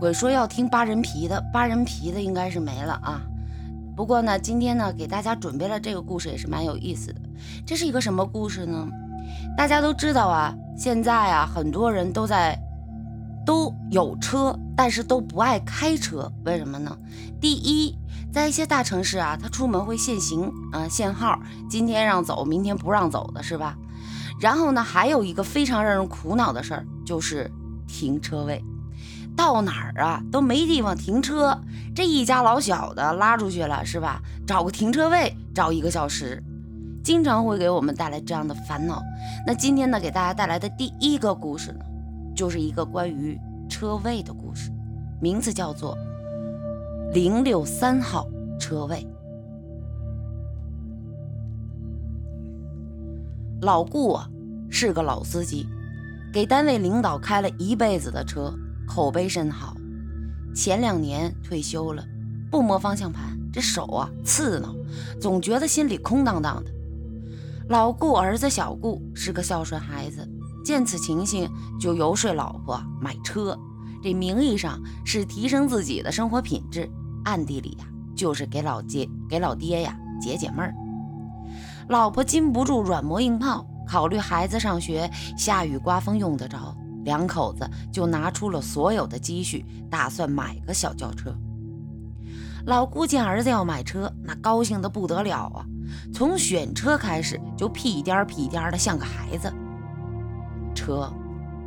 鬼说要听扒人皮的，扒人皮的应该是没了啊。不过呢，今天呢给大家准备了这个故事也是蛮有意思的。这是一个什么故事呢？大家都知道啊，现在啊很多人都在都有车，但是都不爱开车，为什么呢？第一，在一些大城市啊，他出门会限行啊限号，今天让走，明天不让走的是吧？然后呢，还有一个非常让人苦恼的事儿，就是停车位。到哪儿啊都没地方停车，这一家老小的拉出去了是吧？找个停车位找一个小时，经常会给我们带来这样的烦恼。那今天呢，给大家带来的第一个故事呢，就是一个关于车位的故事，名字叫做零六三号车位。老顾啊是个老司机，给单位领导开了一辈子的车。口碑甚好，前两年退休了，不摸方向盘，这手啊刺挠，总觉得心里空荡荡的。老顾儿子小顾是个孝顺孩子，见此情形就游说老婆买车，这名义上是提升自己的生活品质，暗地里呀就是给老爹给老爹呀解解闷儿。老婆禁不住软磨硬泡，考虑孩子上学，下雨刮风用得着。两口子就拿出了所有的积蓄，打算买个小轿车。老顾见儿子要买车，那高兴的不得了啊！从选车开始就屁颠儿屁颠儿的像个孩子。车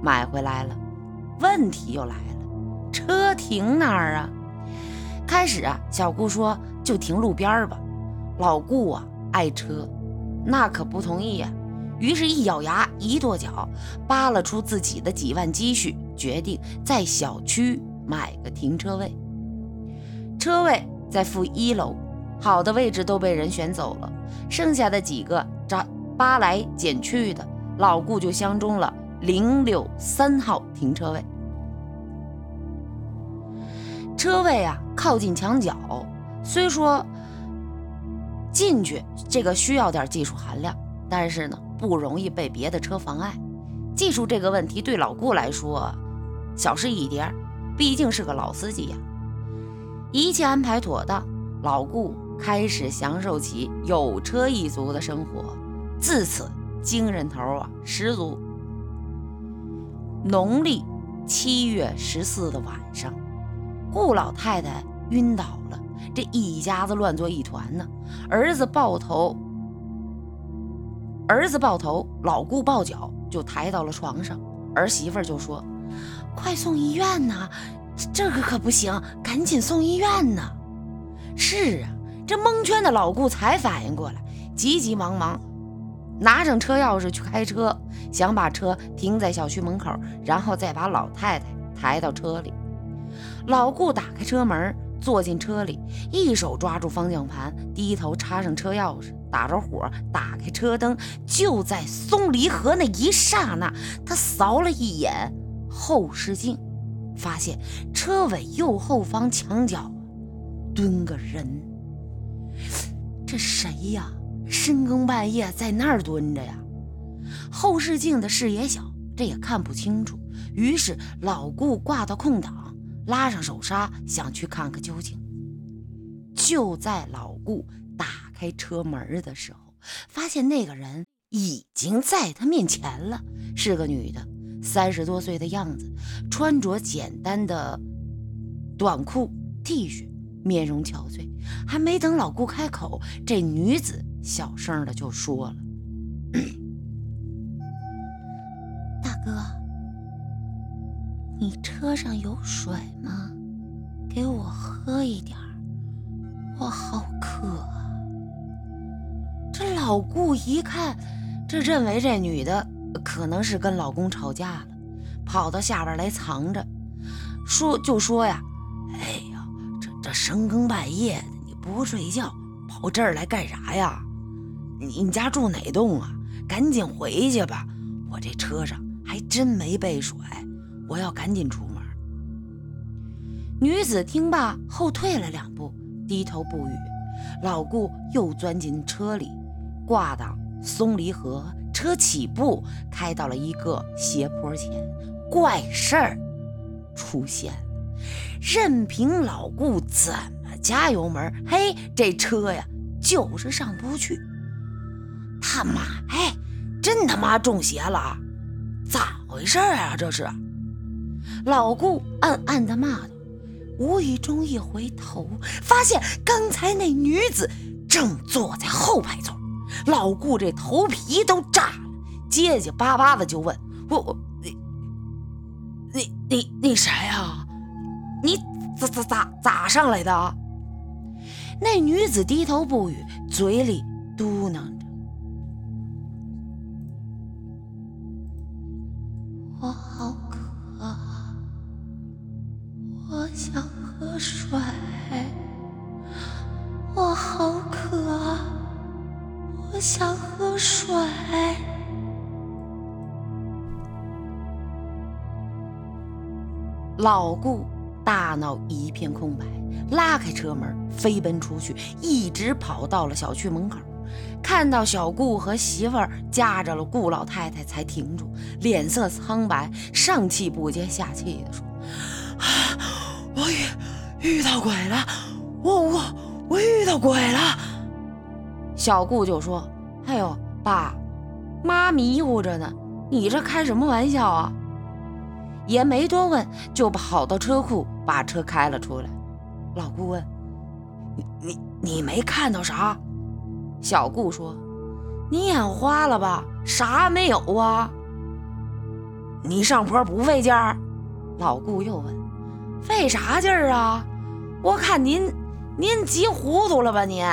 买回来了，问题又来了，车停哪儿啊？开始啊，小顾说就停路边吧。老顾啊，爱车，那可不同意呀。于是，一咬牙，一跺脚，扒拉出自己的几万积蓄，决定在小区买个停车位。车位在负一楼，好的位置都被人选走了，剩下的几个扎扒来捡去的，老顾就相中了零六三号停车位。车位啊，靠近墙角，虽说进去这个需要点技术含量，但是呢。不容易被别的车妨碍，技术这个问题对老顾来说小事一点，毕竟是个老司机呀。一切安排妥当，老顾开始享受起有车一族的生活，自此精神头啊十足。农历七月十四的晚上，顾老太太晕倒了，这一家子乱作一团呢，儿子抱头。儿子抱头，老顾抱脚，就抬到了床上。儿媳妇就说：“快送医院呐！这个可不行，赶紧送医院呐！”是啊，这蒙圈的老顾才反应过来，急急忙忙拿上车钥匙去开车，想把车停在小区门口，然后再把老太太抬到车里。老顾打开车门。坐进车里，一手抓住方向盘，低头插上车钥匙，打着火，打开车灯。就在松离合那一刹那，他扫了一眼后视镜，发现车尾右后方墙角蹲个人。这谁呀？深更半夜在那儿蹲着呀？后视镜的视野小，这也看不清楚。于是老顾挂到空档。拉上手刹，想去看个究竟。就在老顾打开车门的时候，发现那个人已经在他面前了，是个女的，三十多岁的样子，穿着简单的短裤 T 恤，面容憔悴。还没等老顾开口，这女子小声的就说了：“你车上有水吗？给我喝一点儿我好渴。这老顾一看，这认为这女的可能是跟老公吵架了，跑到下边来藏着，说就说呀：“哎呀，这这深更半夜的，你不睡觉，跑这儿来干啥呀？你家住哪栋啊？赶紧回去吧，我这车上还真没备水。”我要赶紧出门。女子听罢，后退了两步，低头不语。老顾又钻进车里，挂档松离合，车起步，开到了一个斜坡前。怪事儿出现，任凭老顾怎么加油门，嘿，这车呀就是上不去。他妈，哎，真他妈中邪了！咋回事啊？这是！老顾暗暗的骂道。无意中一回头，发现刚才那女子正坐在后排座。老顾这头皮都炸了，结结巴巴的就问：“我我你你你你谁呀？你咋咋咋咋上来的？”那女子低头不语，嘴里嘟囔着：“我想喝水。老顾大脑一片空白，拉开车门，飞奔出去，一直跑到了小区门口，看到小顾和媳妇儿夹着了顾老太太，才停住，脸色苍白，上气不接下气的说：“啊我遇遇到鬼了，我我我遇到鬼了。”小顾就说：“哎呦，爸，妈迷糊着呢，你这开什么玩笑啊？”也没多问，就跑到车库把车开了出来。老顾问：“你你你没看到啥？”小顾说：“你眼花了吧？啥没有啊？”你上坡不费劲儿？老顾又问：“费啥劲儿啊？我看您您急糊涂了吧您？”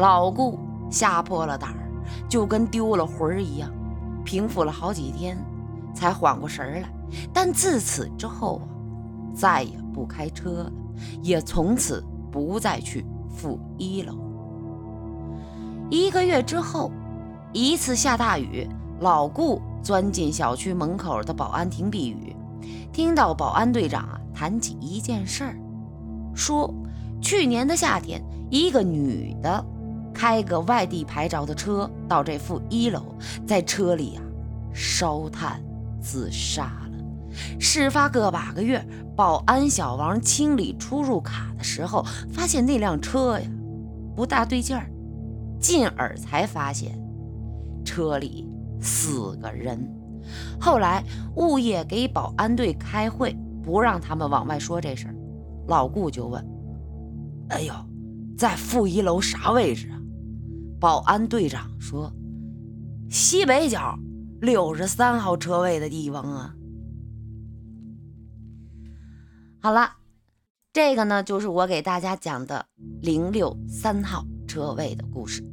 老顾吓破了胆儿，就跟丢了魂儿一样，平复了好几天，才缓过神来。但自此之后啊，再也不开车了，也从此不再去负一楼。一个月之后，一次下大雨，老顾钻进小区门口的保安亭避雨，听到保安队长啊谈起一件事儿，说去年的夏天，一个女的。开个外地牌照的车到这负一楼，在车里啊烧炭自杀了。事发个把个月，保安小王清理出入卡的时候，发现那辆车呀不大对劲儿，进而才发现车里四个人。后来物业给保安队开会，不让他们往外说这事儿。老顾就问：“哎呦，在负一楼啥位置啊？”保安队长说：“西北角六十三号车位的地方啊。”好了，这个呢就是我给大家讲的零六三号车位的故事。